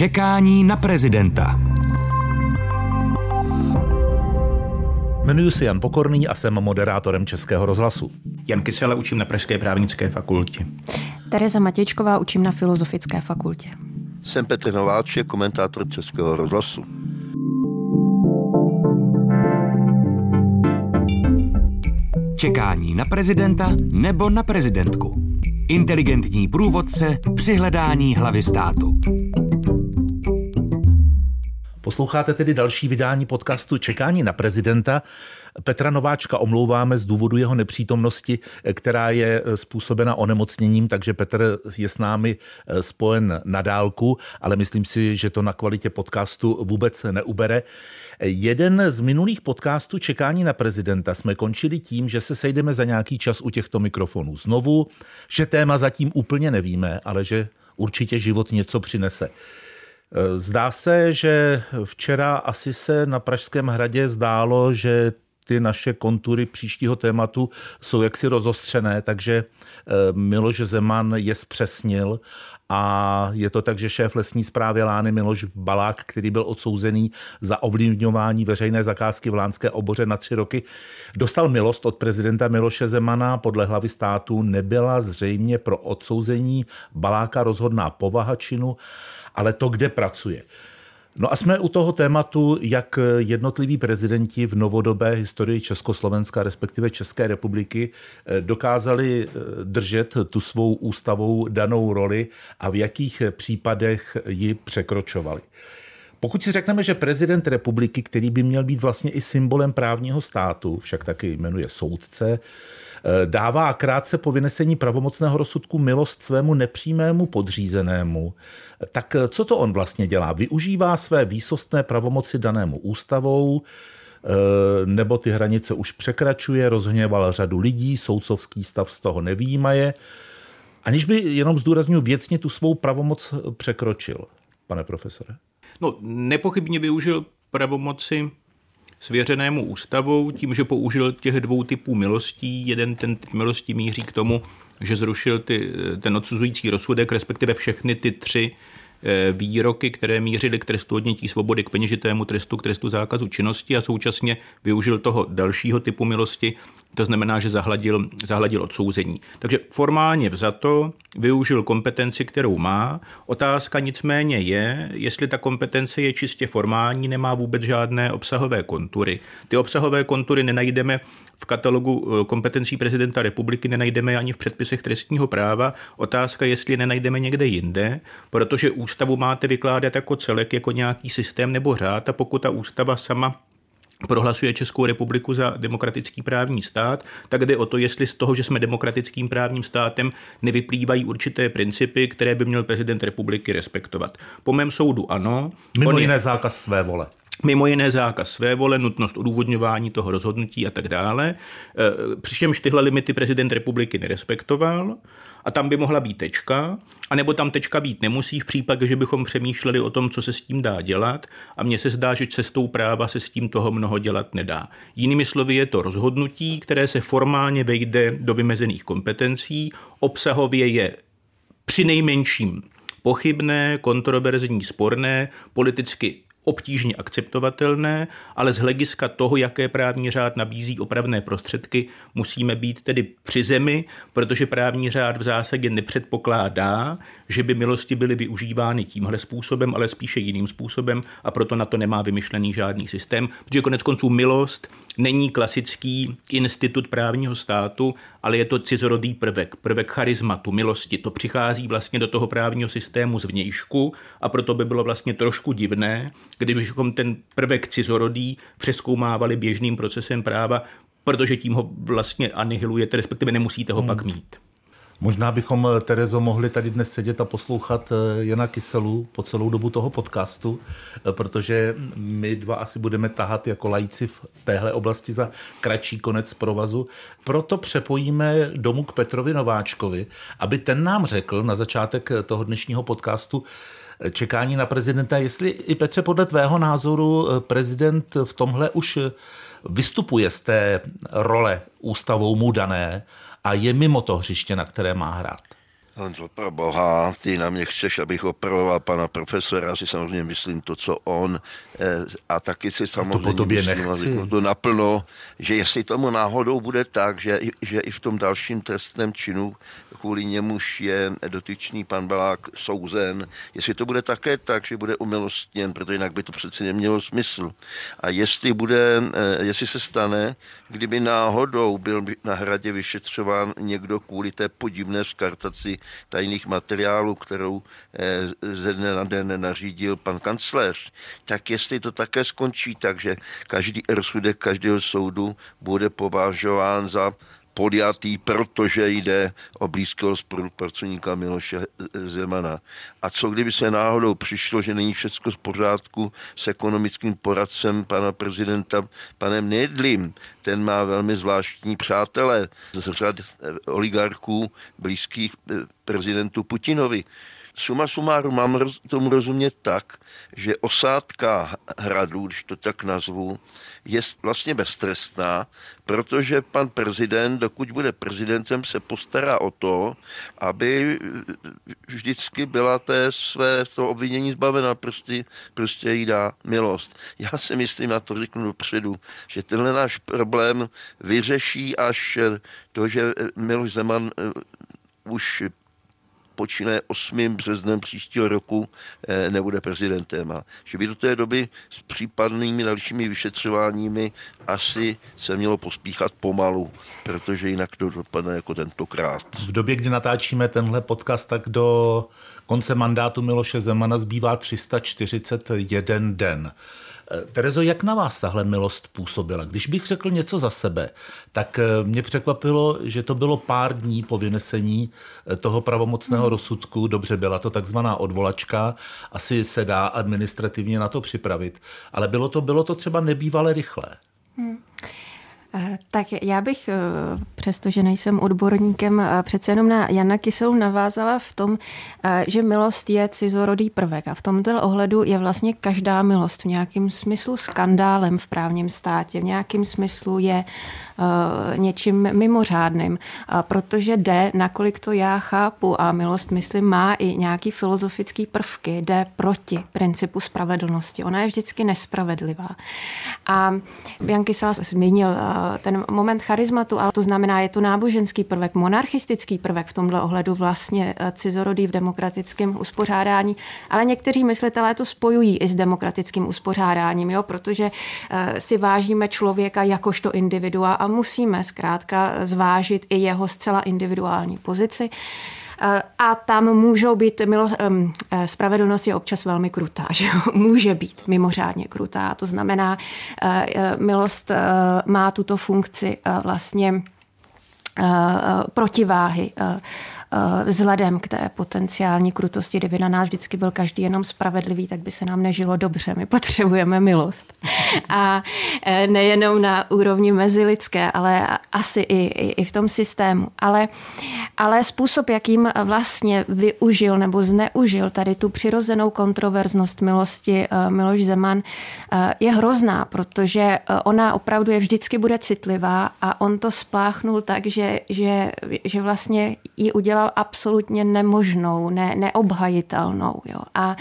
Čekání na prezidenta. Jmenuji se Jan Pokorný a jsem moderátorem Českého rozhlasu. Jan Kysela učím na Pražské právnické fakultě. Tereza Matějčková učím na Filozofické fakultě. Jsem Petr Nováček, komentátor Českého rozhlasu. Čekání na prezidenta nebo na prezidentku. Inteligentní průvodce při hledání hlavy státu. Posloucháte tedy další vydání podcastu Čekání na prezidenta. Petra Nováčka omlouváme z důvodu jeho nepřítomnosti, která je způsobena onemocněním, takže Petr je s námi spojen na dálku, ale myslím si, že to na kvalitě podcastu vůbec neubere. Jeden z minulých podcastů Čekání na prezidenta jsme končili tím, že se sejdeme za nějaký čas u těchto mikrofonů znovu, že téma zatím úplně nevíme, ale že určitě život něco přinese. Zdá se, že včera asi se na Pražském hradě zdálo, že ty naše kontury příštího tématu jsou jaksi rozostřené, takže Miloš Zeman je zpřesnil a je to tak, že šéf lesní zprávy Lány Miloš Balák, který byl odsouzený za ovlivňování veřejné zakázky v Lánské oboře na tři roky, dostal milost od prezidenta Miloše Zemana. Podle hlavy státu nebyla zřejmě pro odsouzení Baláka rozhodná povaha činu, ale to, kde pracuje. No a jsme u toho tématu, jak jednotliví prezidenti v novodobé historii Československa, respektive České republiky, dokázali držet tu svou ústavou danou roli a v jakých případech ji překročovali. Pokud si řekneme, že prezident republiky, který by měl být vlastně i symbolem právního státu, však taky jmenuje soudce, dává krátce po vynesení pravomocného rozsudku milost svému nepřímému podřízenému, tak co to on vlastně dělá? Využívá své výsostné pravomoci danému ústavou, nebo ty hranice už překračuje, rozhněval řadu lidí, soudcovský stav z toho nevýjímaje, aniž by jenom zdůraznil věcně tu svou pravomoc překročil, pane profesore? No, nepochybně využil pravomoci svěřenému ústavou tím, že použil těch dvou typů milostí. Jeden ten typ milosti míří k tomu, že zrušil ty, ten odsuzující rozsudek, respektive všechny ty tři výroky, které mířily k trestu odnětí svobody, k peněžitému trestu, k trestu zákazu činnosti a současně využil toho dalšího typu milosti, to znamená, že zahladil, zahladil odsouzení. Takže formálně vzato využil kompetenci, kterou má. Otázka nicméně je, jestli ta kompetence je čistě formální, nemá vůbec žádné obsahové kontury. Ty obsahové kontury nenajdeme v katalogu kompetencí prezidenta republiky, nenajdeme ani v předpisech trestního práva. Otázka, jestli je nenajdeme někde jinde, protože ústavu máte vykládat jako celek, jako nějaký systém nebo řád a pokud ta ústava sama prohlasuje Českou republiku za demokratický právní stát, tak jde o to, jestli z toho, že jsme demokratickým právním státem, nevyplývají určité principy, které by měl prezident republiky respektovat. Po mém soudu ano. Mimo jiné je... zákaz své vole. Mimo jiné zákaz své vole, nutnost odůvodňování toho rozhodnutí a tak dále. Přičemž tyhle limity prezident republiky nerespektoval a tam by mohla být tečka, anebo tam tečka být nemusí v případě, že bychom přemýšleli o tom, co se s tím dá dělat a mně se zdá, že cestou práva se s tím toho mnoho dělat nedá. Jinými slovy je to rozhodnutí, které se formálně vejde do vymezených kompetencí, obsahově je při nejmenším pochybné, kontroverzní, sporné, politicky obtížně akceptovatelné, ale z hlediska toho, jaké právní řád nabízí opravné prostředky, musíme být tedy při zemi, protože právní řád v zásadě nepředpokládá, že by milosti byly využívány tímhle způsobem, ale spíše jiným způsobem a proto na to nemá vymyšlený žádný systém, protože konec konců milost není klasický institut právního státu, ale je to cizorodý prvek, prvek charizmatu, milosti. To přichází vlastně do toho právního systému zvnějšku a proto by bylo vlastně trošku divné, kdybychom ten prvek cizorodý přeskoumávali běžným procesem práva, protože tím ho vlastně anihilujete, respektive nemusíte ho hmm. pak mít. Možná bychom, Terezo, mohli tady dnes sedět a poslouchat Jana Kyselu po celou dobu toho podcastu, protože my dva asi budeme tahat jako lajci v téhle oblasti za kratší konec provazu. Proto přepojíme domů k Petrovi Nováčkovi, aby ten nám řekl na začátek toho dnešního podcastu, čekání na prezidenta, jestli i Petře podle tvého názoru prezident v tomhle už vystupuje z té role ústavou mu dané a je mimo to hřiště, na které má hrát. Honzo, pro boha, ty na mě chceš, abych opravoval pana profesora, si samozřejmě myslím to, co on, eh, a taky si samozřejmě to po tobě myslím, nechci. to naplno, že jestli tomu náhodou bude tak, že, že i v tom dalším trestném činu kvůli němuž je dotyčný pan Balák souzen, jestli to bude také tak, že bude umilostněn, protože jinak by to přece nemělo smysl. A jestli bude, eh, jestli se stane, kdyby náhodou byl na hradě vyšetřován někdo kvůli té podivné skartaci tajných materiálů, kterou eh, ze dne na den nařídil pan kancléř, tak jestli to také skončí tak, že každý rozsudek každého soudu bude považován za podjatý, protože jde o blízkého spolupracovníka Miloše Zemana. A co kdyby se náhodou přišlo, že není všechno v pořádku s ekonomickým poradcem pana prezidenta, panem Nedlim. Ten má velmi zvláštní přátelé z řad oligarchů blízkých prezidentu Putinovi. Suma sumáru mám tomu rozumět tak, že osádka hradu, když to tak nazvu, je vlastně beztrestná, protože pan prezident, dokud bude prezidentem, se postará o to, aby vždycky byla té své to obvinění zbavena, prostě, prostě jí dá milost. Já si myslím, a to řeknu dopředu, že tenhle náš problém vyřeší až to, že Miloš Zeman eh, už počínaje 8. březnem příštího roku eh, nebude prezidentem. A že by do té doby s případnými dalšími vyšetřováními asi se mělo pospíchat pomalu, protože jinak to dopadne jako tentokrát. V době, kdy natáčíme tenhle podcast, tak do konce mandátu Miloše Zemana zbývá 341 den. Eh, Terezo, jak na vás tahle milost působila? Když bych řekl něco za sebe, tak eh, mě překvapilo, že to bylo pár dní po vynesení eh, toho pravomocného hmm. rozsudku. Dobře, byla to takzvaná odvolačka, asi se dá administrativně na to připravit, ale bylo to, bylo to třeba nebývale rychlé. Hmm. Tak já bych, přestože nejsem odborníkem, přece jenom na Jana Kyselou navázala v tom, že milost je cizorodý prvek a v tomto ohledu je vlastně každá milost v nějakém smyslu skandálem v právním státě, v nějakém smyslu je Eh, něčím mimořádným, protože jde, nakolik to já chápu a milost, myslím, má i nějaký filozofický prvky, jde proti principu spravedlnosti. Ona je vždycky nespravedlivá. A Jan Kysela zmínil eh, ten moment charizmatu, ale to znamená, je to náboženský prvek, monarchistický prvek v tomhle ohledu vlastně eh, cizorodý v demokratickém uspořádání, ale někteří myslitelé to spojují i s demokratickým uspořádáním, jo, protože si vážíme člověka jakožto individua a musíme zkrátka zvážit i jeho zcela individuální pozici. A tam můžou být, milo, eh, spravedlnost je občas velmi krutá, že může být mimořádně krutá. To znamená, eh, eh, milost má tuto funkci vlastně protiváhy vzhledem k té potenciální krutosti, kdyby na nás vždycky byl každý jenom spravedlivý, tak by se nám nežilo dobře. My potřebujeme milost. A eh, nejenom na úrovni mezilidské, ale asi i, i, i v tom systému. Ale, ale způsob, jakým vlastně využil nebo zneužil tady tu přirozenou kontroverznost milosti eh, Miloš Zeman, je hrozná, protože ona opravdu je vždycky bude citlivá a on to spláchnul tak, že, že, že vlastně ji udělal udělal absolutně nemožnou, ne, neobhajitelnou. Jo. A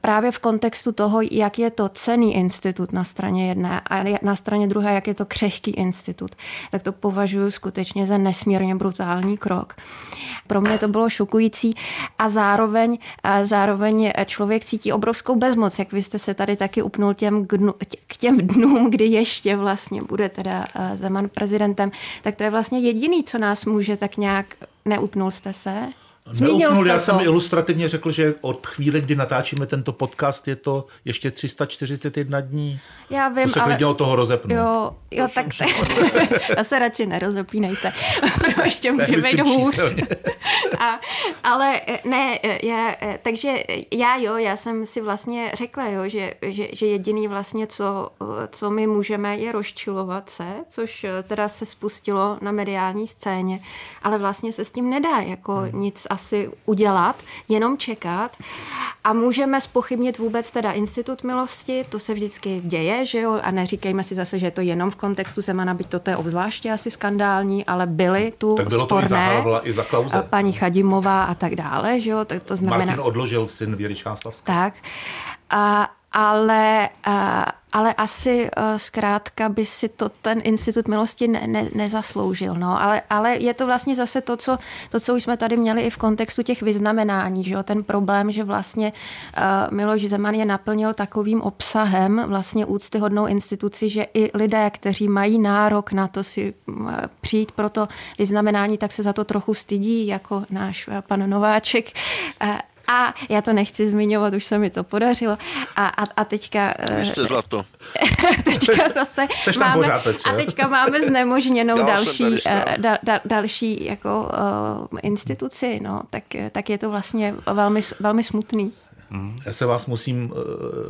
právě v kontextu toho, jak je to cený institut na straně jedné a na straně druhé, jak je to křehký institut, tak to považuji skutečně za nesmírně brutální krok. Pro mě to bylo šokující a zároveň, a zároveň člověk cítí obrovskou bezmoc, jak vy jste se tady taky upnul těm gnu, k těm dnům, kdy ještě vlastně bude teda eh, Zeman prezidentem, tak to je vlastně jediný, co nás může tak nějak Neupnul jste se? Zmínil Neupnul, já to. jsem ilustrativně řekl, že od chvíle, kdy natáčíme tento podcast, je to ještě 341 dní. Já vím, to se ale... od toho rozepnu. Jo, jo tak te... já se radši nerozepínejte. Ještě může být hůř. A, ale ne, já, takže já jo, já jsem si vlastně řekla, jo, že, že, že jediný vlastně, co, co my můžeme, je rozčilovat se, což teda se spustilo na mediální scéně, ale vlastně se s tím nedá jako hmm. nic asi udělat, jenom čekat. A můžeme spochybnit vůbec teda institut milosti, to se vždycky děje, že jo, a neříkejme si zase, že je to jenom v kontextu Zemana, byť to je obzvláště asi skandální, ale byly tu tak bylo sporné, to i za i za Klauze. paní Chadimová a tak dále, že jo, tak to znamená... Martin odložil syn Věry Šáslavské. Tak, a, ale, a, ale asi uh, zkrátka by si to ten institut milosti ne, ne, nezasloužil. No. Ale, ale je to vlastně zase to co, to, co už jsme tady měli i v kontextu těch vyznamenání. Že jo? Ten problém, že vlastně uh, Miloš Zeman je naplnil takovým obsahem vlastně úctyhodnou instituci, že i lidé, kteří mají nárok na to si přijít pro to vyznamenání, tak se za to trochu stydí, jako náš pan Nováček. A já to nechci zmiňovat, už se mi to podařilo. A, a, a teďka... Vy jste zlato. teďka zase Seš tam máme, pořád, Petře. a teďka máme znemožněnou Já další, tady stál. eh, da, da, další jako uh, instituci, no, tak, tak je to vlastně velmi, velmi smutný. Já se vás musím,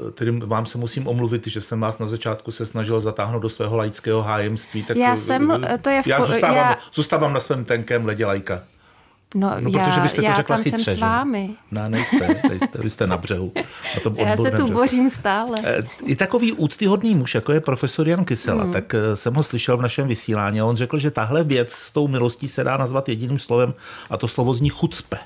eh, tedy vám se musím omluvit, že jsem vás na začátku se snažil zatáhnout do svého laického hájemství. Tak Já eh, jsem- eh, to je v já, zůstávám, já- zůstávám na svém tenkém ledě lajka. No, No, já, protože vy jste to já řekla tam chytře, jsem s že? vámi. Ne, nejste, nejste, vy jste na břehu. Na tom Já se tu břehu. bořím stále. Eh, I takový úctyhodný muž, jako je profesor Jan Kysela, Hmm. tak eh, jsem ho slyšel v našem vysílání a on řekl, že tahle věc s tou milostí se dá nazvat jediným slovem a to slovo zní chucpe.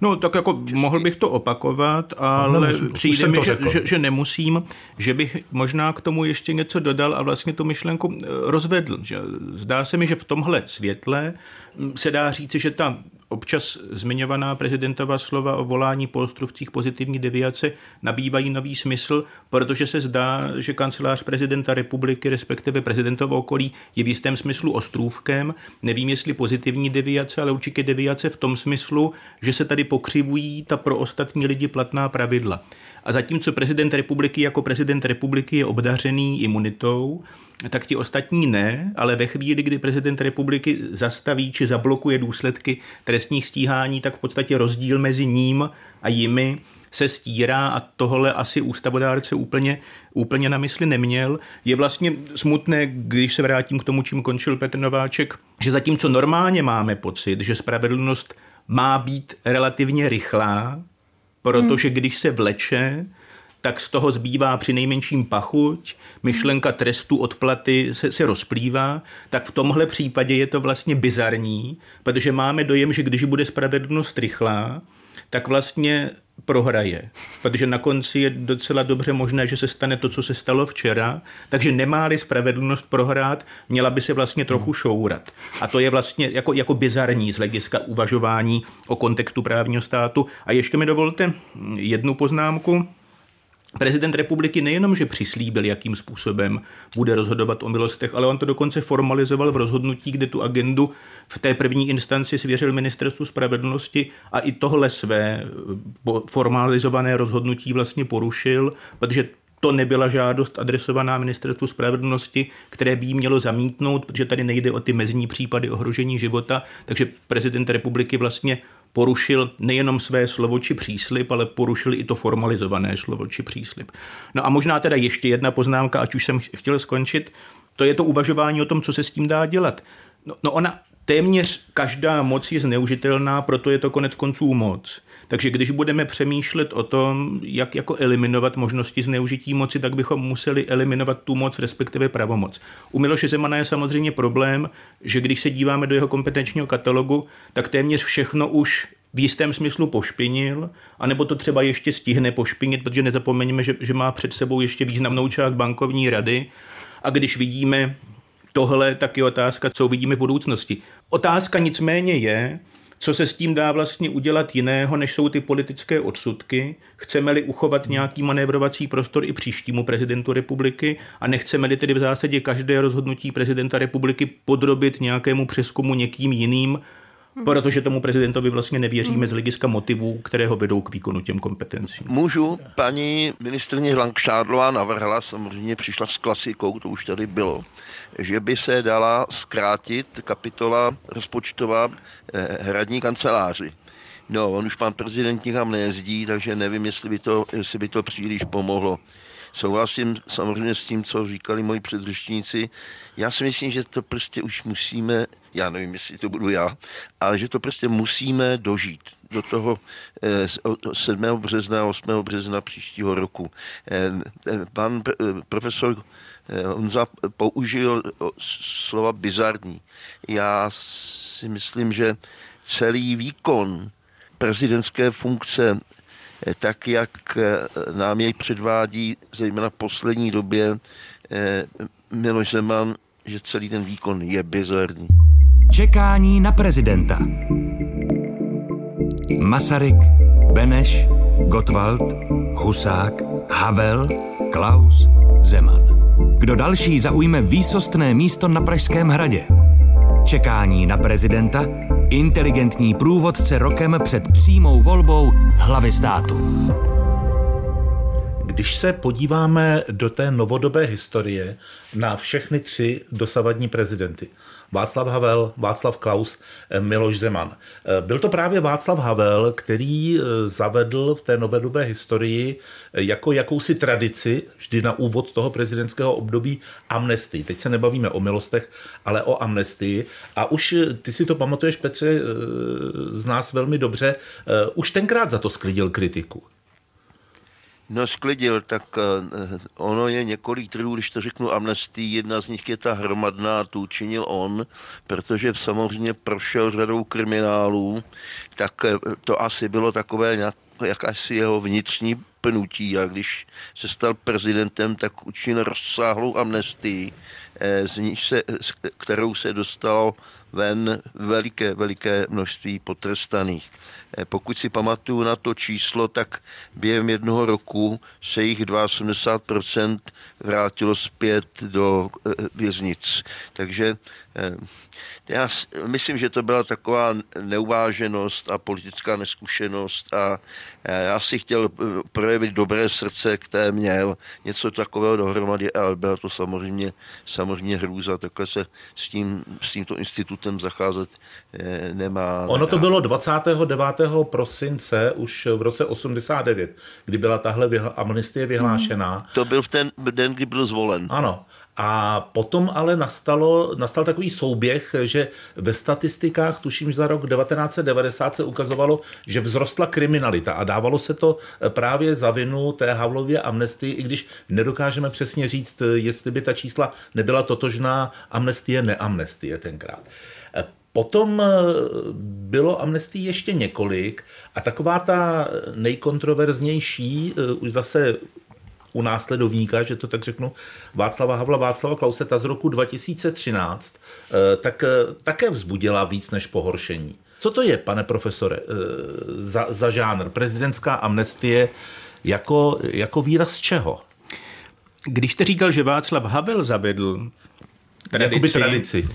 No, tak jako mohl bych to opakovat, ale nemusím, už přijde mi, že, že, že nemusím, že bych možná k tomu ještě něco dodal a vlastně tu myšlenku eh, rozvedl. Že zdá se mi, že v tomhle světle hm, se dá říci, že ta občas zmiňovaná prezidentova slova o volání po ostrovcích pozitivní deviace nabývají nový smysl, protože se zdá, že kancelář prezidenta republiky, respektive prezidentovo okolí, je v jistém smyslu ostrůvkem. Nevím, jestli pozitivní deviace, ale určitě deviace v tom smyslu, že se tady pokřivují ta pro ostatní lidi platná pravidla. A zatímco prezident republiky jako prezident republiky je obdařený imunitou, tak ti ostatní ne, ale ve chvíli, kdy prezident republiky zastaví či zablokuje důsledky trestních stíhání, tak v podstatě rozdíl mezi ním a jimi se stírá a tohle asi ústavodárce úplně, úplně na mysli neměl. Je vlastně smutné, když se vrátím k tomu, čím končil Petr Nováček, že zatímco normálně máme pocit, že spravedlnost má být relativně rychlá, protože když se vleče, tak z toho zbývá při nejmenším pachuť, myšlenka trestu odplaty se, se rozplývá, tak v tomhle případě je to vlastně bizarní, protože máme dojem, že když bude spravedlnost rychlá, tak vlastně prohraje. Protože na konci je docela dobře možné, že se stane to, co se stalo včera, takže nemá-li spravedlnost prohrát, měla by se vlastně trochu šourat. A to je vlastně jako, jako bizarní z hlediska uvažování o kontextu právního státu. A ještě mi dovolte jednu poznámku. Prezident republiky nejenom, že přislíbil, jakým způsobem bude rozhodovat o milostech, ale on to dokonce formalizoval v rozhodnutí, kde tu agendu v té první instanci svěřil ministerstvu spravedlnosti a i tohle své formalizované rozhodnutí vlastně porušil, protože to nebyla žádost adresovaná ministerstvu spravedlnosti, které by jí mělo zamítnout, protože tady nejde o ty mezní případy ohrožení života, takže prezident republiky vlastně porušil nejenom své slovo či příslip, ale porušil i to formalizované slovo či příslip. No a možná teda ještě jedna poznámka, ať už jsem chtěl skončit, to je to uvažování o tom, co se s tím dá dělat. No, no ona téměř každá moc je zneužitelná, proto je to konec konců moc. Takže když budeme přemýšlet o tom, jak jako eliminovat možnosti zneužití moci, tak bychom museli eliminovat tu moc, respektive pravomoc. U Miloše Zemana je samozřejmě problém, že když se díváme do jeho kompetenčního katalogu, tak téměř všechno už v jistém smyslu pošpinil, anebo to třeba ještě stihne pošpinit, protože nezapomeňme, že, že má před sebou ještě významnou část bankovní rady. A když vidíme tohle, tak je otázka, co vidíme v budoucnosti. Otázka nicméně je, co se s tím dá vlastně udělat jiného, než jsou ty politické odsudky? Chceme-li uchovat nějaký manévrovací prostor i příštímu prezidentu republiky a nechceme-li tedy v zásadě každé rozhodnutí prezidenta republiky podrobit nějakému přeskumu někým jiným, protože tomu prezidentovi vlastně nevěříme z hlediska motivů, které ho vedou k výkonu těm kompetencím. Můžu, paní ministrně Langšádlová navrhla, samozřejmě přišla s klasikou, to už tady bylo, že by se dala zkrátit kapitola rozpočtová eh, hradní kanceláři. No, on už pan prezident nikam nejezdí, takže nevím, jestli by to, jestli by to příliš pomohlo. Souhlasím samozřejmě s tím, co říkali moji předřečníci. Já si myslím, že to prostě už musíme já nevím, jestli to budu já, ale že to prostě musíme dožít do toho 7. Eh, března, 8. března příštího roku. Eh, pan profesor Honza použil slova bizarní. Já si myslím, že celý výkon prezidentské funkce tak, jak nám jej předvádí zejména v poslední době Miloš Zeman, že celý ten výkon je bizarní. Čekání na prezidenta. Masaryk, Beneš, Gottwald, Husák, Havel, Klaus, Zeman. Kdo další zaujme výsostné místo na Pražském hradě? Čekání na prezidenta, inteligentní průvodce rokem před přímou volbou hlavy státu. Když se podíváme do té novodobé historie na všechny tři dosavadní prezidenty, Václav Havel, Václav Klaus, eh, Miloš Zeman. Eh, byl to právě Václav Havel, který eh, zavedl v té novodobé historii jako jakousi tradici, vždy na úvod toho prezidentského období, amnestii. Teď se nebavíme o milostech, ale o amnestii. A už ty si to pamatuješ, Petře, z nás velmi dobře, už tenkrát za to sklidil kritiku. No sklidil, tak uh, ono je několik trhů, když to řeknu amnestii, jedna z nich je ta hromadná, tu učinil on, protože samozřejmě prošel řadou kriminálů, tak uh, to asi bylo takové nějak, jakási jeho vnitřní pnutí. A když se stal prezidentem, tak učinil rozsáhlou amnestii, eh, z níž se, kterou se dostalo ven veliké, veliké množství potrestaných. Eh, pokud si pamatuju na to číslo, tak během jednoho roku se jich 72% vrátilo zpět do eh, věznic. Takže eh, já myslím, že to byla taková neuváženost a politická neskušenost a já si chtěl projevit dobré srdce, které měl, něco takového dohromady, ale byla to samozřejmě, samozřejmě hrůza, takhle se s, tím, s tímto institutem zacházet nemá. Ono to bylo 29 prosince už v roce 89, kdy byla tahle amnestie vyhlášená. Hmm. To byl v ten den, kdy byl zvolen. Ano. A potom ale nastalo, nastal takový souběh, že ve statistikách, tuším, za rok 1990 se ukazovalo, že vzrostla kriminalita a dávalo se to právě za vinu té Havlově amnestii, i když nedokážeme přesně říct, jestli by ta čísla nebyla totožná amnestie, neamnestie tenkrát. Potom eh, bylo amnestí ještě několik a taková ta nejkontroverznější, eh, už zase u následovníka, že to tak řeknu, Václava Havla, Václava Klause, ta z roku 2013, eh, tak také vzbudila víc než pohoršení. Co to je, pane profesore, za, za žánr? Prezidentská amnestie jako, jako výraz čeho? Když jste říkal, že Václav Havel zavedl tradici, Jakoby tradici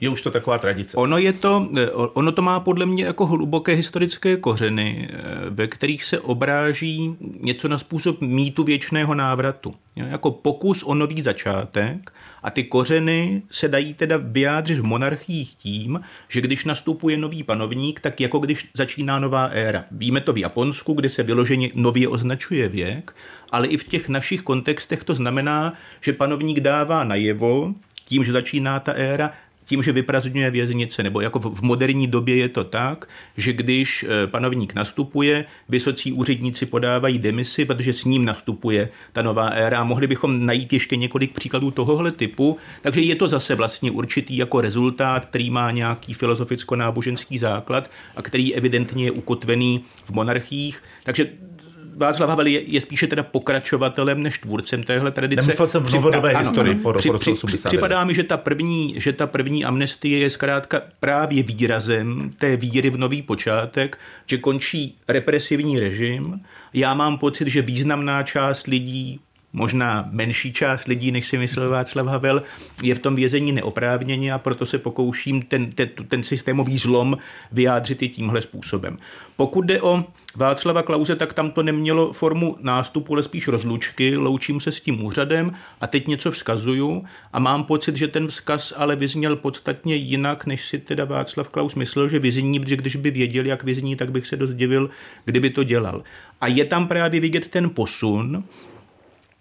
je už to taková tradice. Ono, je to, eh, ono to má podle mě jako hluboké historické kořeny, eh, ve kterých se obráží něco na způsob mýtu věčného návratu. Jako pokus o nový začátek a ty kořeny se dají teda vyjádřit v monarchiích tím, že když nastupuje nový panovník, tak jako když začíná nová éra. Víme to v Japonsku, kde se vyloženě nově označuje věk, ale i v těch našich kontextech to znamená, že panovník dává najevo, tím, že začíná ta éra, tím, že vyprazňuje věznice, nebo jako v moderní době je to tak, že když eh, panovník nastupuje, vysocí úředníci podávají demisi, protože s ním nastupuje ta nová éra. Mohli bychom najít ještě několik příkladů tohohle typu, takže je to zase vlastně určitý jako rezultát, který má nějaký filozoficko-náboženský základ a který evidentně je ukotvený v monarchiích. Takže Václav Havel je, je spíše teda pokračovatelem než tvůrcem téhle tradice. Nemyslel jsem v novodobé historii po, při, po při, Připadá mi, že ta, první, že ta první amnestie je zkrátka právě výrazem té víry v nový počátek, že končí represivní režim. Já mám pocit, že významná část lidí možná menší část lidí, než si myslel Václav Havel, je v tom vězení neoprávněně a proto se pokouším ten, ten, ten systémový zlom vyjádřit i tímhle způsobem. Pokud jde o Václava Klauze, tak tam to nemělo formu nástupu, ale spíš rozlučky, loučím se s tím úřadem a teď něco vzkazuju a mám pocit, že ten vzkaz ale vyzněl podstatně jinak, než si teda Václav Klaus myslel, že vyzní, protože když by věděl, jak vyzní, tak bych se dost divil, kdyby to dělal. A je tam právě vidět ten posun,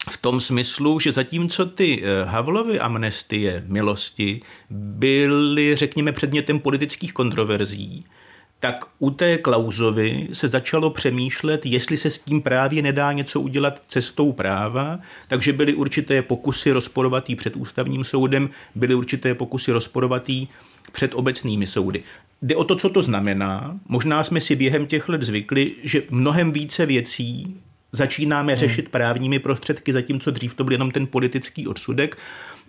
v tom smyslu, že zatímco ty eh, Havlovy amnestie milosti byly, řekněme, předmětem politických kontroverzí, tak u té Klauzovy se začalo přemýšlet, jestli se s tím právě nedá něco udělat cestou práva, takže byly určité pokusy rozporovatý před ústavním soudem, byly určité pokusy rozporovatý před obecnými soudy. Jde o to, co to znamená. Možná jsme si během těch let zvykli, že mnohem více věcí začínáme hmm. řešit právními prostředky, zatímco dřív to byl jenom ten politický odsudek.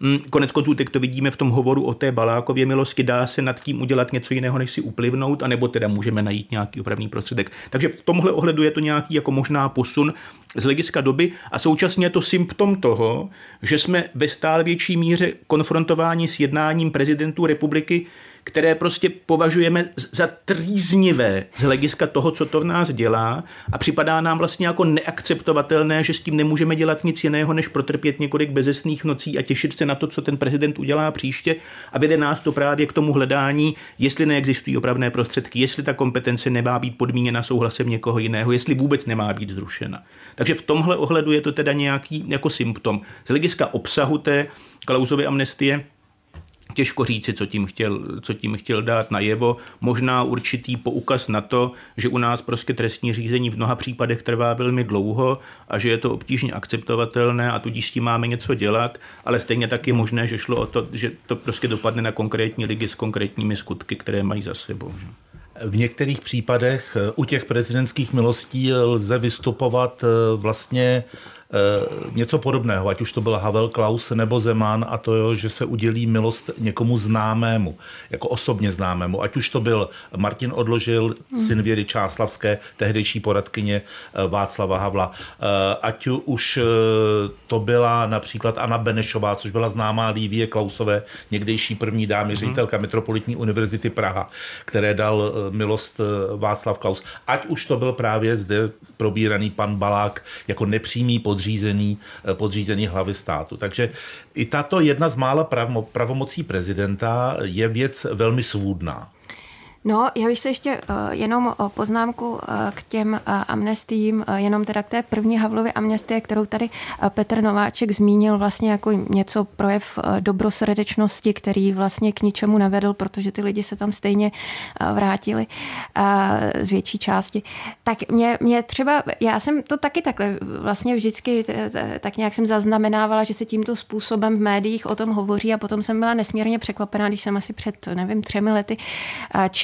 Mm, konec konců teď to vidíme v tom hovoru o té Balákově milosti, dá se nad tím udělat něco jiného, než si uplivnout, anebo teda můžeme najít nějaký opravný prostředek. Takže v tomhle ohledu je to nějaký jako možná posun z hlediska doby a současně je to symptom toho, že jsme ve stále větší míře konfrontováni s jednáním prezidentů republiky, které prostě považujeme za trýznivé z hlediska toho, co to v nás dělá a připadá nám vlastně jako neakceptovatelné, že s tím nemůžeme dělat nic jiného, než protrpět několik bezesných nocí a těšit se na to, co ten prezident udělá příště a vede nás to právě k tomu hledání, jestli neexistují opravné prostředky, jestli ta kompetence nemá být podmíněna souhlasem někoho jiného, jestli vůbec nemá být zrušena. Takže v tomhle ohledu je to teda nějaký jako symptom. Z hlediska obsahu té klauzové amnestie těžko říci, co tím, chtěl, co tím chtěl dát najevo. Možná určitý poukaz na to, že u nás prostě trestní řízení v mnoha případech trvá velmi dlouho a že je to obtížně akceptovatelné a tudíž s tím máme něco dělat, ale stejně tak je možné, že šlo o to, že to prostě dopadne na konkrétní lidi s konkrétními skutky, které mají za sebou. Že? V některých případech u těch prezidentských milostí lze vystupovat eh, vlastně Eh, něco podobného, ať už to byl Havel, Klaus nebo Zeman a to, že se udělí milost někomu známému, jako osobně známému, ať už to byl Martin Odložil, hmm. syn Věry Čáslavské, tehdejší poradkyně eh, Václava Havla, eh, ať už to byla například Anna Benešová, což byla známá Lívie Klausové, někdejší první dámy, hmm. ředitelka Metropolitní univerzity Praha, které dal milost Václav Klaus. Ať už to byl právě zde probíraný pan Balák jako nepřímý pod podřízený, eh, podřízený hlavy státu. Takže i tato jedna z mála pravomocí prezidenta je věc velmi svůdná. No, já bych se ještě uh, jenom o poznámku uh, k těm uh, amnestím, uh, jenom teda k té první Havlově amnestie, kterou tady uh, Petr Nováček zmínil vlastně jako něco projev uh, dobrosrdečnosti, který vlastně k ničemu nevedl, protože ty lidi se tam stejně uh, vrátili uh, z větší části. Tak mě, mě třeba, já jsem to taky takhle vlastně vždycky tak nějak jsem zaznamenávala, že se tímto způsobem v médiích o tom hovoří a potom jsem byla nesmírně překvapená, když jsem asi před, nevím, třemi lety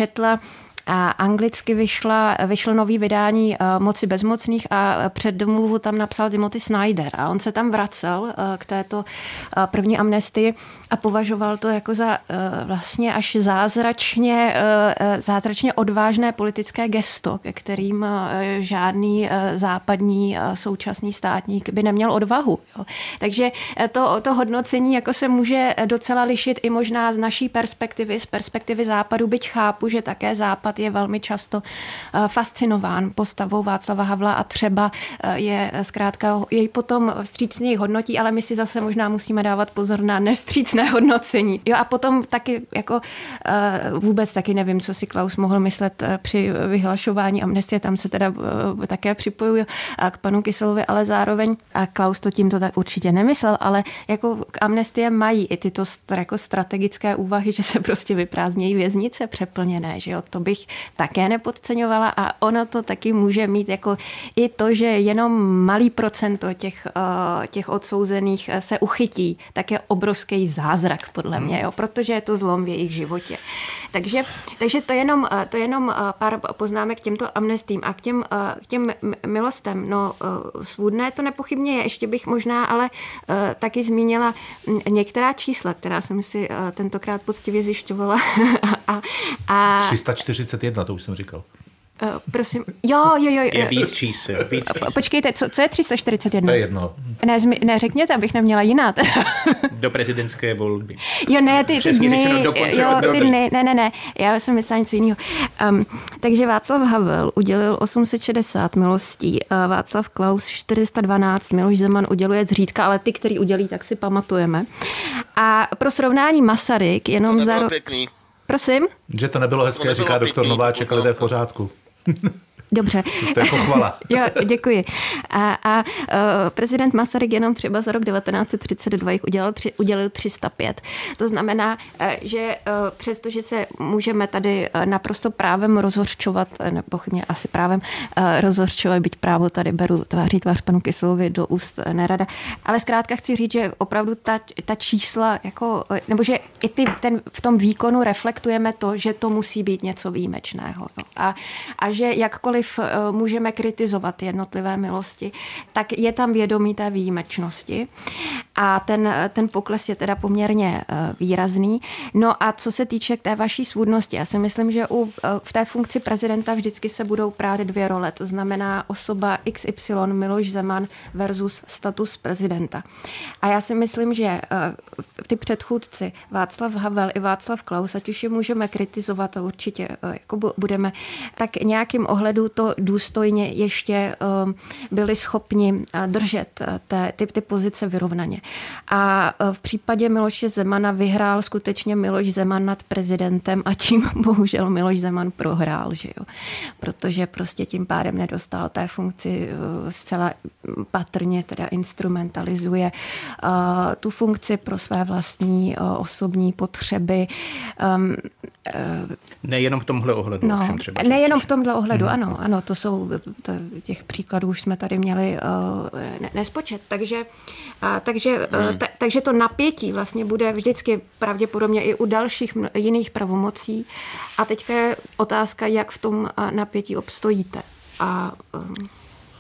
četla a anglicky vyšla, vyšlo nový vydání uh, Moci bezmocných a předmluvu tam napsal Timothy Snyder a on se tam vracel uh, k této uh, první amnestii a považoval to jako za vlastně až zázračně, zázračně odvážné politické gesto, ke kterým žádný západní současný státník by neměl odvahu. Takže to, to hodnocení jako se může docela lišit i možná z naší perspektivy, z perspektivy západu, byť chápu, že také západ Západ je velmi často eh, fascinován postavou Václava Havla a třeba eh, je zkrátka jej potom vstřícněji hodnotí, ale my si zase možná musíme dávat pozor na nestřícné hodnocení. Jo a potom taky jako eh, vůbec taky nevím, co si Klaus mohl myslet při vyhlašování amnestie, tam se teda také připojuju k panu Kyselovi, ale zároveň, a Klaus to tímto tak určitě nemyslel, ale jako amnestie mají i tyto jako strategické úvahy, že se prostě vyprázdnějí věznice přeplněné, že jo, to bych také nepodceňovala a ono to taky může mít jako i to, že jenom malý procento těch, eh, těch odsouzených eh, se uchytí, tak je obrovský zázrak podle mě, jo, protože je to zlom v jejich životě. Takže, takže to, je jenom, eh, to je jenom pár poznámek k těmto amnestím a k těm, k těm milostem. No, svůdné to nepochybně je, ještě bych možná ale taky zmínila hm, některá čísla, která jsem si tentokrát poctivě zjišťovala. a, a, 340 331, to už jsem říkal. Uh, prosím, jo, jo, jo. Je víc čísel, víc čísel. Počkejte, co, co je 341? To je jedno. Ne, zmi, ne, řekněte, abych neměla jiná. Teda. Do prezidentské volby. Jo, ne, ty, ty dny, jo, ty dny, ne, ne, ne, já jsem myslela něco jiného. Um, takže Václav Havel udělil 860 milostí, uh, Václav Klaus 412, Miloš Zeman uděluje zřídka, ale ty, který udělí, tak si pamatujeme. A pro srovnání Masaryk jenom za... Pěkný. Prosím? Že to nebylo hezké, to říká doktor Nováček, lidé v pořádku. Dobře. To je pochvala. jo, děkuji. A, a uh, prezident Masaryk jenom třeba za rok 1932 jich udělal, tři, udělil 305. To znamená, uh, že uh, přestože se můžeme tady uh, naprosto právem rozhorčovat, nepochybně asi právem uh, rozhorčovat, byť právo tady beru tváří tvář panu Kyselovi do úst uh, nerada, ale zkrátka chci říct, že opravdu ta, ta čísla, jako, nebo že i ty, ten, v tom výkonu reflektujeme to, že to musí být něco výjimečného. No. A, a že jakkoliv jakkoliv eh, můžeme kritizovat jednotlivé milosti, tak je tam vědomí té výjimečnosti a ten, ten pokles je teda poměrně eh, výrazný. No a co se týče té vaší svůdnosti, já si myslím, že u, eh, v té funkci prezidenta vždycky se budou prát dvě role, to znamená osoba XY Miloš Zeman versus status prezidenta. A já si myslím, že ty předchůdci Václav Havel i Václav Klaus, ať už je můžeme kritizovat a určitě jako budeme, tak nějakým ohledu to důstojně ještě byli schopni držet té, ty, ty pozice vyrovnaně. A uh, v případě Miloše Zemana vyhrál skutečně Miloš Zeman nad prezidentem a tím bohužel Miloš Zeman prohrál, že jo? protože prostě tím pádem nedostal té funkci zcela patrně teda instrumentalizuje tu funkci pro své vlastní osobní potřeby. Nejenom v tomhle ohledu. No, všem třeba nejenom v tomhle ohledu, hmm. ano, ano, to jsou, to, těch příkladů už jsme tady měli ne, nespočet. Takže, takže, hmm. ta, takže to napětí vlastně bude vždycky pravděpodobně i u dalších jiných pravomocí. A teďka je otázka, jak v tom uh, napětí obstojíte. A uh,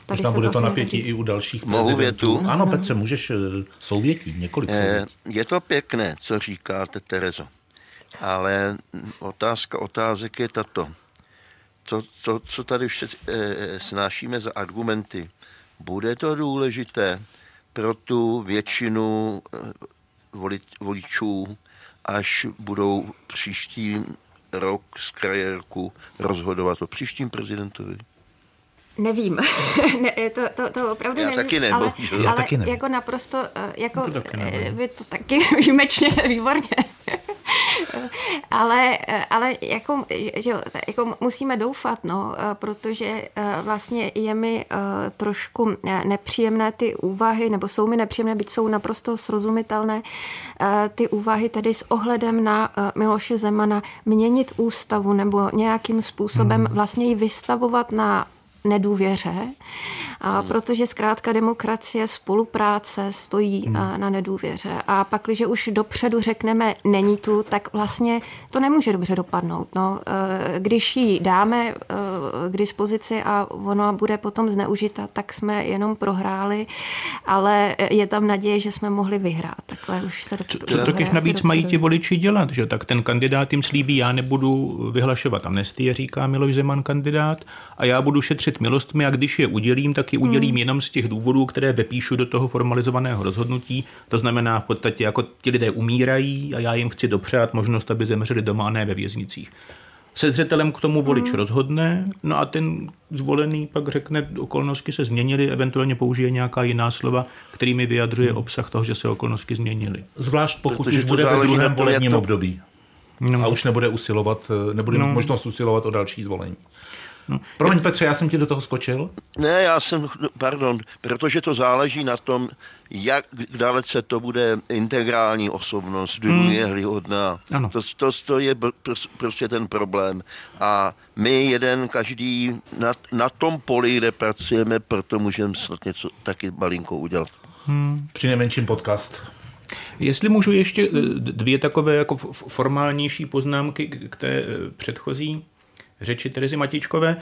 Tady Možná bude to napětí i u dalších Mohu větu? Ano, Petře, můžeš souvětí, několik souvětí. Je to pěkné, co říkáte, Terezo. Ale otázka otázek je tato to, to co tady vše, e, snášíme za argumenty, bude to důležité pro tu většinu e, voličů, až budou příští rok z krajérku rozhodovat o příštím prezidentovi? Nevím, ne, to, to, to opravdu Já nevím, taky nevím. Ale, Já ale taky nevím. jako naprosto, jako to taky vy to taky výjimečně, výborně. Ale, ale jako, že, jako musíme doufat, no, protože eh, vlastně je mi eh, trošku eh, nepříjemné ty úvahy, nebo jsou mi nepříjemné, byť jsou naprosto srozumitelné, ty úvahy tedy s ohledem na Miloše Zemana měnit ústavu nebo nějakým způsobem hmm. vlastně ji vystavovat na nedůvěře, a hmm. protože zkrátka demokracie, spolupráce stojí hmm. na nedůvěře. A pak, když už dopředu řekneme, není tu, tak vlastně to nemůže dobře dopadnout. No, e, když ji dáme e, k dispozici a ona bude potom zneužita, tak jsme jenom prohráli, ale je tam naděje, že jsme mohli vyhrát. Takhle už se dopředu. Co, co totiž navíc mají ti voliči dělat, že tak ten kandidát jim slíbí, já nebudu vyhlašovat amnestie, říká Miloš Zeman kandidát, a já budu šetřit milostmi a když je udělím, tak je udělím hmm. jenom z těch důvodů, které vypíšu do toho formalizovaného rozhodnutí. To znamená v podstatě, jako ti lidé umírají a já jim chci dopřát možnost, aby zemřeli doma a ne ve věznicích. Se zřetelem k tomu volič hmm. rozhodne, no a ten zvolený pak řekne, okolnosti se změnily, eventuálně použije nějaká jiná slova, kterými vyjadřuje hmm. obsah toho, že se okolnosti změnily. Zvlášť pokud Protože už bude ve druhém volebním to... období. No. A už nebude usilovat, nebude no. možnost usilovat o další zvolení. No. Promiň Petře, já jsem ti do toho skočil? Ne, já jsem, pardon, protože to záleží na tom, jak dalece to bude integrální osobnost, důvěryhodná. Hmm. To, to, to je prostě ten problém. A my jeden, každý na, na tom poli, kde pracujeme, proto můžeme snad něco taky malinko udělat. Hmm. Při nejmenším podcast. Jestli můžu ještě eh, dvě takové jako formálnější poznámky k té eh, předchozí řeči Terezy Matičkové.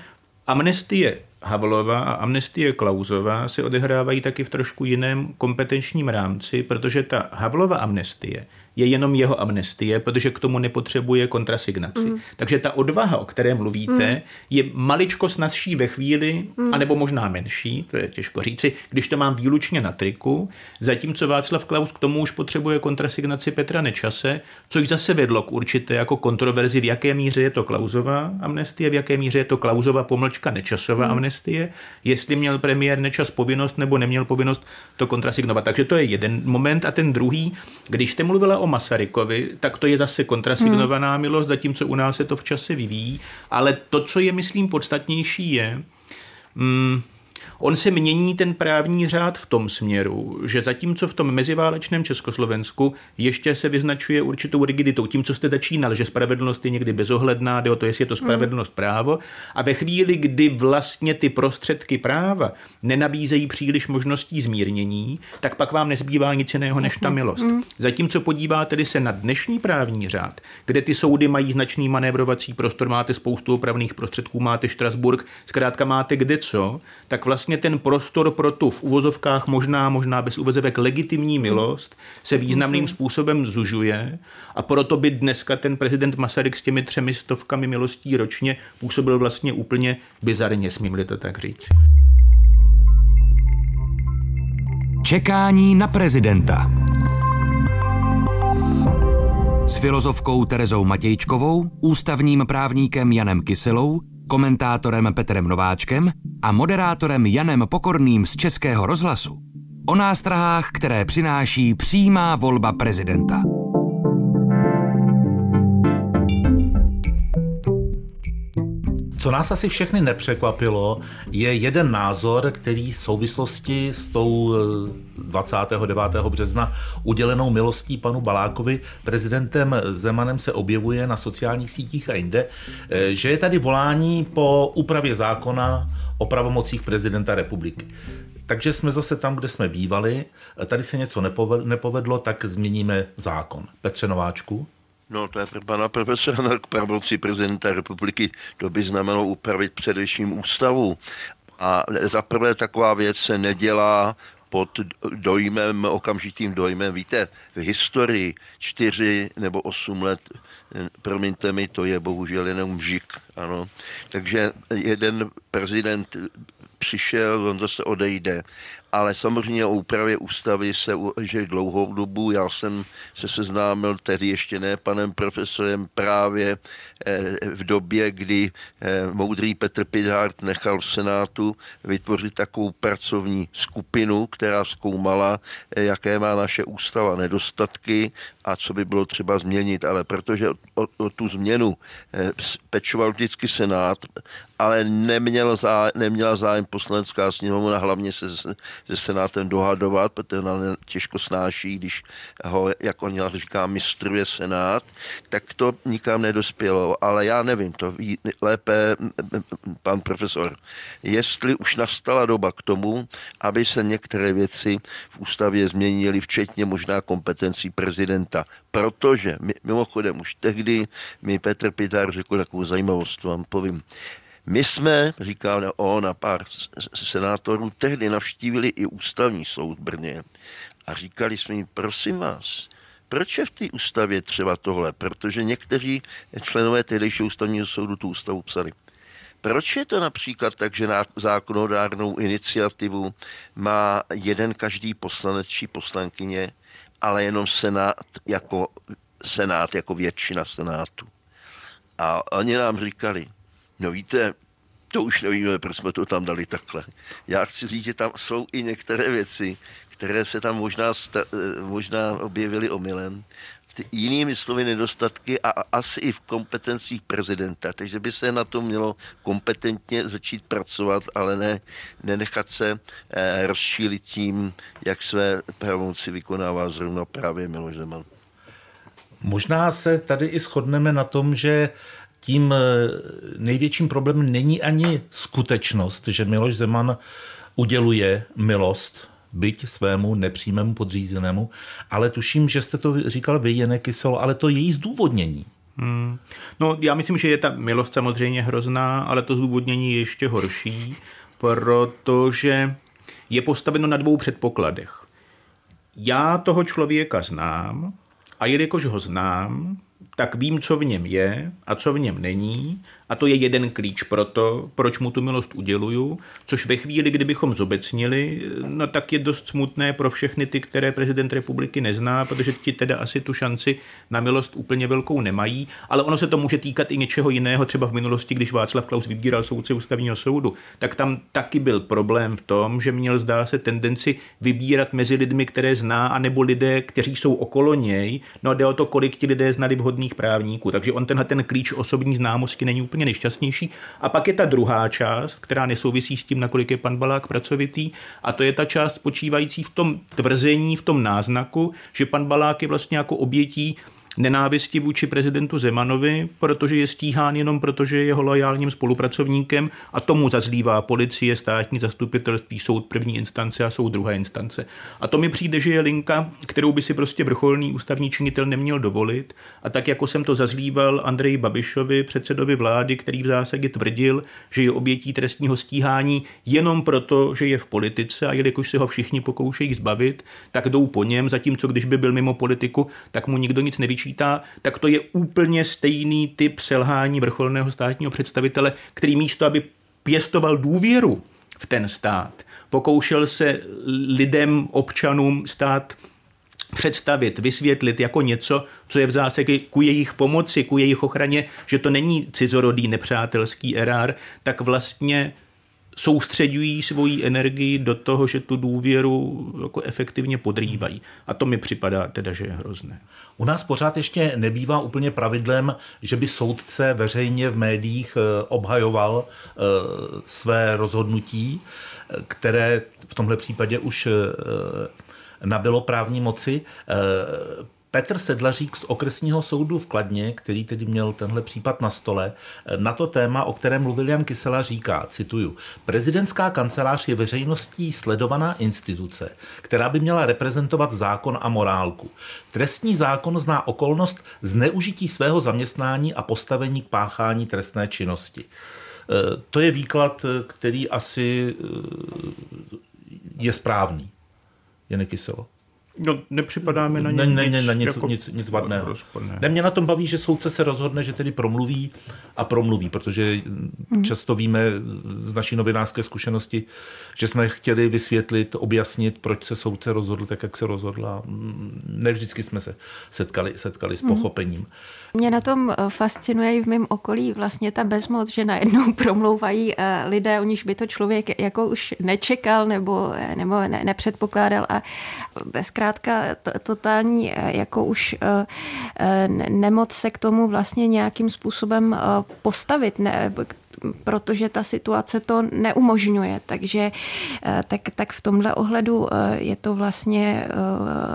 Amnestie Havlova a amnestie Klauzová se odehrávají taky v trošku jiném kompetenčním rámci, protože ta Havlova amnestie je jenom jeho amnestie, protože k tomu nepotřebuje kontrasignaci. Mm. Takže ta odvaha, o které mluvíte, mm. je maličko snazší ve chvíli, mm. anebo možná menší, to je těžko říci, když to mám výlučně na triku, zatímco Václav Klaus k tomu už potřebuje kontrasignaci Petra Nečase, což zase vedlo k určité jako kontroverzi, v jaké míře je to Klausová amnestie, v jaké míře je to Klausova pomlčka Nečasová mm. amnestie amnestie, jestli měl premiér Nečas povinnost nebo neměl povinnost to kontrasignovat. Takže to je jeden moment. A ten druhý, když jste mluvila o Masarykovi, tak to je zase kontrasignovaná hmm. milost, zatímco u nás se to v čase vyvíjí. Ale to, co je, myslím, podstatnější, je, mm, On se mění ten právní řád v tom směru, že zatímco v tom meziválečném Československu ještě se vyznačuje určitou rigiditou, tím, co jste začínal, že spravedlnost je někdy bezohledná, jde o to, jestli je to spravedlnost hmm. právo, a ve chvíli, kdy vlastně ty prostředky práva nenabízejí příliš možností zmírnění, tak pak vám nezbývá nic jiného než ta milost. Hmm. Zatímco podíváte se na dnešní právní řád, kde ty soudy mají značný manévrovací prostor, máte spoustu opravných prostředků, máte Štrasburg, zkrátka máte kde co, tak vlastně ten prostor pro tu v uvozovkách možná, možná bez uvozovek legitimní milost se významným způsobem zužuje a proto by dneska ten prezident Masaryk s těmi třemi stovkami milostí ročně působil vlastně úplně bizarně, smím-li to tak říct. Čekání na prezidenta. S filozofkou Terezou Matějčkovou, ústavním právníkem Janem Kyselou komentátorem Petrem Nováčkem a moderátorem Janem Pokorným z Českého rozhlasu o nástrahách, které přináší přímá volba prezidenta. Co nás asi všechny nepřekvapilo, je jeden názor, který v souvislosti s tou 29. Eh, března udělenou milostí panu Balákovi prezidentem Zemanem se objevuje na sociálních sítích a jinde, eh, že je tady volání po úpravě zákona o pravomocích prezidenta republiky. Takže jsme zase tam, kde jsme bývali. Tady se něco nepovedlo, tak změníme zákon. Petře Nováčku? No, to je pro pana profesora k pravomoci prezidenta republiky. To by znamenalo upravit především ústavu. A za prvé taková věc se nedělá pod dojmem, okamžitým dojmem. Víte, v historii čtyři nebo osm let, promiňte mi, to je bohužel jenom žik, ano. Takže jeden prezident přišel, on zase odejde ale samozřejmě o úpravě ústavy se že dlouhou dobu. Já jsem se seznámil tedy ještě ne panem profesorem právě eh, v době, kdy eh, moudrý Petr Pidhart nechal v Senátu vytvořit takovou pracovní skupinu, která zkoumala, eh, jaké má naše ústava nedostatky a co by bylo třeba změnit. Ale protože o, o tu změnu pečoval vždycky Senát, ale neměl zá, neměla zájem poslanecká sněmovna hlavně se se Senátem dohadovat, protože ona těžko snáší, když ho, jak on říká, mistruje Senát, tak to nikam nedospělo. Ale já nevím, to ví lépe pan profesor. Jestli už nastala doba k tomu, aby se některé věci v ústavě změnily, včetně možná kompetencí prezidenta. Protože mimochodem už tehdy mi Petr Pitár řekl takovou zajímavost, vám povím. My jsme, říkal on a pár senátorů, tehdy navštívili i ústavní soud Brně a říkali jsme jim, prosím vás, proč je v té ústavě třeba tohle? Protože někteří členové tehdejšího ústavního soudu tu ústavu psali. Proč je to například tak, že zákonodárnou iniciativu má jeden každý poslanec či poslankyně, ale jenom senát jako, senát jako většina senátu? A oni nám říkali, No víte, to už nevíme, proč jsme to tam dali takhle. Já chci říct, že tam jsou i některé věci, které se tam možná, sta, eh, možná objevily omylem, ty jinými slovy nedostatky a asi i v kompetencích prezidenta. Takže by se na to mělo kompetentně začít pracovat, ale ne nenechat se eh, rozšílit tím, jak své pravomoci vykonává zrovna právě Miloš Zeman. Možná se tady i shodneme na tom, že tím eh, největším problémem není ani skutečnost, že Miloš Zeman uděluje milost, byť svému nepřímému podřízenému, ale tuším, že jste to říkal vy, Jene Kysel, ale to její zdůvodnění. Hmm. No, já myslím, že je ta milost samozřejmě hrozná, ale to zdůvodnění je ještě horší, protože je postaveno na dvou předpokladech. Já toho člověka znám a jelikož ho znám, tak vím, co v něm je a co v něm není A to je jeden klíč pro to, proč mu tu milost uděluju, což ve chvíli, kdybychom zobecnili, no tak je dost smutné pro všechny ty, které prezident republiky nezná, protože ti teda asi tu šanci na milost úplně velkou nemají, ale ono se to může týkat i něčeho jiného, třeba v minulosti, když Václav Klaus vybíral soudce ústavního soudu, tak tam taky byl problém v tom, že měl zdá se tendenci vybírat mezi lidmi, které zná, anebo lidé, kteří jsou okolo něj. No a jde o to, kolik ti lidé znali vhodných právníků. Takže on tenhle ten klíč osobní známosti není úplně nejšťastnější. A pak je ta druhá část, která nesouvisí s tím, nakolik je pan Balák pracovitý, a to je ta část spočívající v tom tvrzení, v tom náznaku, že pan Balák je vlastně jako obětí nenávisti vůči prezidentu Zemanovi, protože je stíhán jenom proto, že je jeho lojálním spolupracovníkem a tomu zazlívá policie, státní zastupitelství, soud první instance a soud druhé instance. A to mi přijde, že je linka, kterou by si prostě vrcholný ústavní činitel neměl dovolit. A tak, jako jsem to zazlíval Andreji Babišovi, předsedovi vlády, který v zásadě tvrdil, že je obětí trestního stíhání jenom proto, že je v politice a jelikož se ho všichni pokoušejí zbavit, tak jdou po něm, zatímco když by byl mimo politiku, tak mu nikdo nic nevyčítá počítá, tak to je úplně stejný typ selhání vrcholného státního představitele, který místo, aby pěstoval důvěru v ten stát, pokoušel se lidem, občanům stát představit, vysvětlit jako něco, co je v zásadě ku jejich pomoci, ku jejich ochraně, že to není cizorodý nepřátelský erár, tak vlastně soustředují svoji energii do toho, že tu důvěru jako efektivně podrývají. A to mi připadá teda, že je hrozné. U nás pořád ještě nebývá úplně pravidlem, že by soudce veřejně v médiích eh, obhajoval eh, své rozhodnutí, které v tomhle případě už eh, nabylo právní moci. Petr Sedlařík z okresního soudu v Kladně, který tedy měl tenhle případ na stole, na to téma, o kterém mluvil Jan Kysela, říká, cituju, prezidentská kancelář je veřejností sledovaná instituce, která by měla reprezentovat zákon a morálku. Trestní zákon zná okolnost zneužití svého zaměstnání a postavení k páchání trestné činnosti. E, to je výklad, který asi e, je správný. Jane Kyselo. No, nepřipadá mi na ně ne, ne, nic, na nic, jako nic, nic vadného. Ne, mě na tom baví, že soudce se rozhodne, že tedy promluví a promluví, protože mm. často víme z naší novinářské zkušenosti, že jsme chtěli vysvětlit, objasnit, proč se soudce rozhodl tak, jak se rozhodl a ne vždycky jsme se setkali, setkali s mhm. pochopením. Mm. Mě na tom eh, fascinuje i v mém okolí vlastně ta bezmoc, že najednou promlouvají eh, lidé, o níž by to člověk jako už nečekal nebo, eh, nebo ne, nepředpokládal a zkrátka totální jako už nemoc se k tomu vlastně nějakým způsobem postavit, ne, protože ta situace to neumožňuje. Takže eh, tak, tak v tomhle ohledu eh, je to vlastně eh,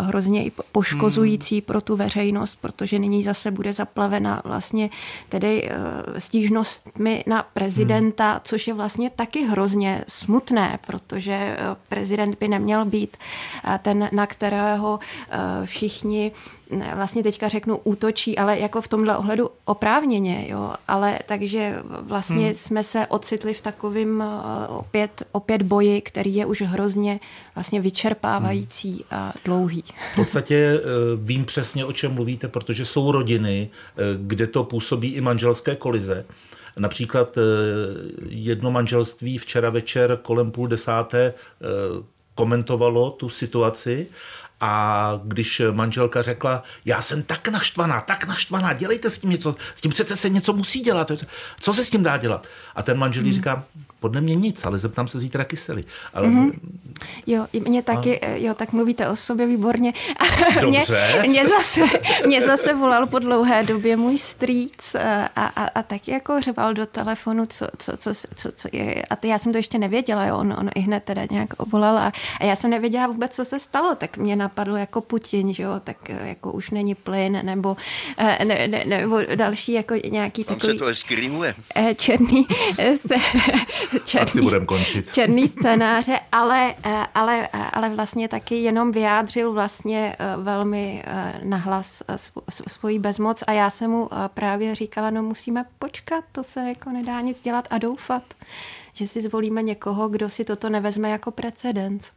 hrozně i poškozující hmm. pro tu veřejnost, protože nyní zase bude zaplavena vlastně tedy stížnostmi na prezidenta, hmm. což je vlastně taky hrozně smutné, protože prezident by neměl být ten, na kterého všichni vlastně teďka řeknu útočí, ale jako v tomhle ohledu oprávněně, jo, ale takže vlastně hmm. jsme se ocitli v takovém eh, opět, opět boji, který je už hrozně vlastně vyčerpávající hmm. a dlouhý. V podstatě eh, vím přesně, o čem mluvíte, protože jsou rodiny, eh, kde to působí i manželské kolize. Například jedno manželství včera večer kolem půl desáté komentovalo tu situaci a když manželka řekla, já jsem tak naštvaná, tak naštvaná, dělejte s tím něco, s tím přece se něco musí dělat, co se s tím dá dělat? A ten manžel hmm. říká, podle mě nic, ale zeptám se zítra kysely. Ale... Mm-hmm. Jo, mě taky, a... jo, tak mluvíte o sobě výborně. Dobře. mě, mě, zase, mě zase volal po dlouhé době můj strýc a, a, a taky jako řval do telefonu, co, co, co, co, co je. A ty, já jsem to ještě nevěděla, jo, on, on i hned teda nějak volal a, a já jsem nevěděla vůbec, co se stalo, tak mě napadlo jako Putin, že jo, tak jako už není plyn, nebo, eh, ne, ne, nebo další jako nějaký Tam takový... se to hezky rýmuje. Eh, černý, černý, Asi budem končit. černý scénáře, ale, eh, ale, eh, ale vlastně taky jenom vyjádřil vlastně eh, velmi nahlas svoji bezmoc a já jsem mu právě říkala, no musíme počkat, to se jako nedá nic dělat a doufat, že si zvolíme někoho, kdo si toto nevezme jako precedens.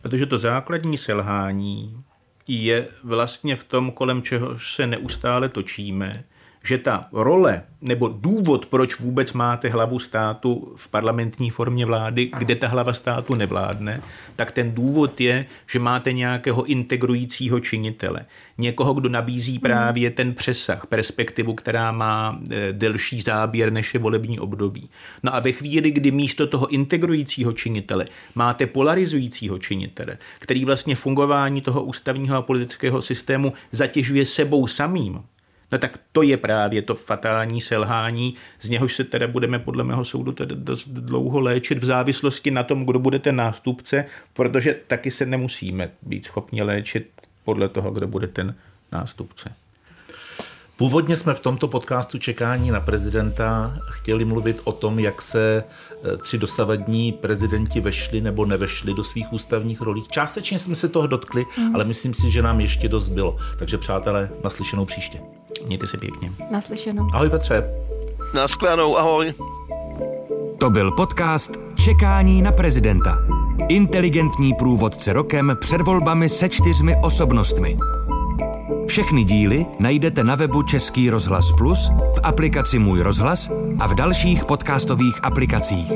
Protože to základní selhání je vlastně v tom, kolem čeho se neustále točíme, že ta role nebo důvod, proč vůbec máte hlavu státu v parlamentní formě vlády, kde ta hlava státu nevládne, tak ten důvod je, že máte nějakého integrujícího činitele. Někoho, kdo nabízí hmm. právě ten přesah, perspektivu, která má e, delší záběr než je volební období. No a ve chvíli, kdy místo toho integrujícího činitele máte polarizujícího činitele, který vlastně fungování toho ústavního a politického systému zatěžuje sebou samým, No tak to je právě to fatální selhání, z něhož se teda budeme podle mého soudu tedy dost dlouho léčit v závislosti na tom, kdo bude ten nástupce, protože taky se nemusíme být schopni léčit podle toho, kdo bude ten nástupce. Původně jsme v tomto podcastu Čekání na prezidenta chtěli mluvit o tom, jak se e, tři dosavadní prezidenti vešli nebo nevešli do svých ústavních rolí. Částečně jsme se toho dotkli, mm. ale myslím si, že nám ještě dost bylo. Takže přátelé, naslyšenou příště. Mějte se pěkně. Naslyšenou. Ahoj Petře. Naschledanou, ahoj. To byl podcast Čekání na prezidenta. Inteligentní průvodce rokem před volbami se čtyřmi osobnostmi. Všechny díly najdete na webu Český rozhlas Plus, v aplikaci Můj rozhlas a v dalších podcastových aplikacích.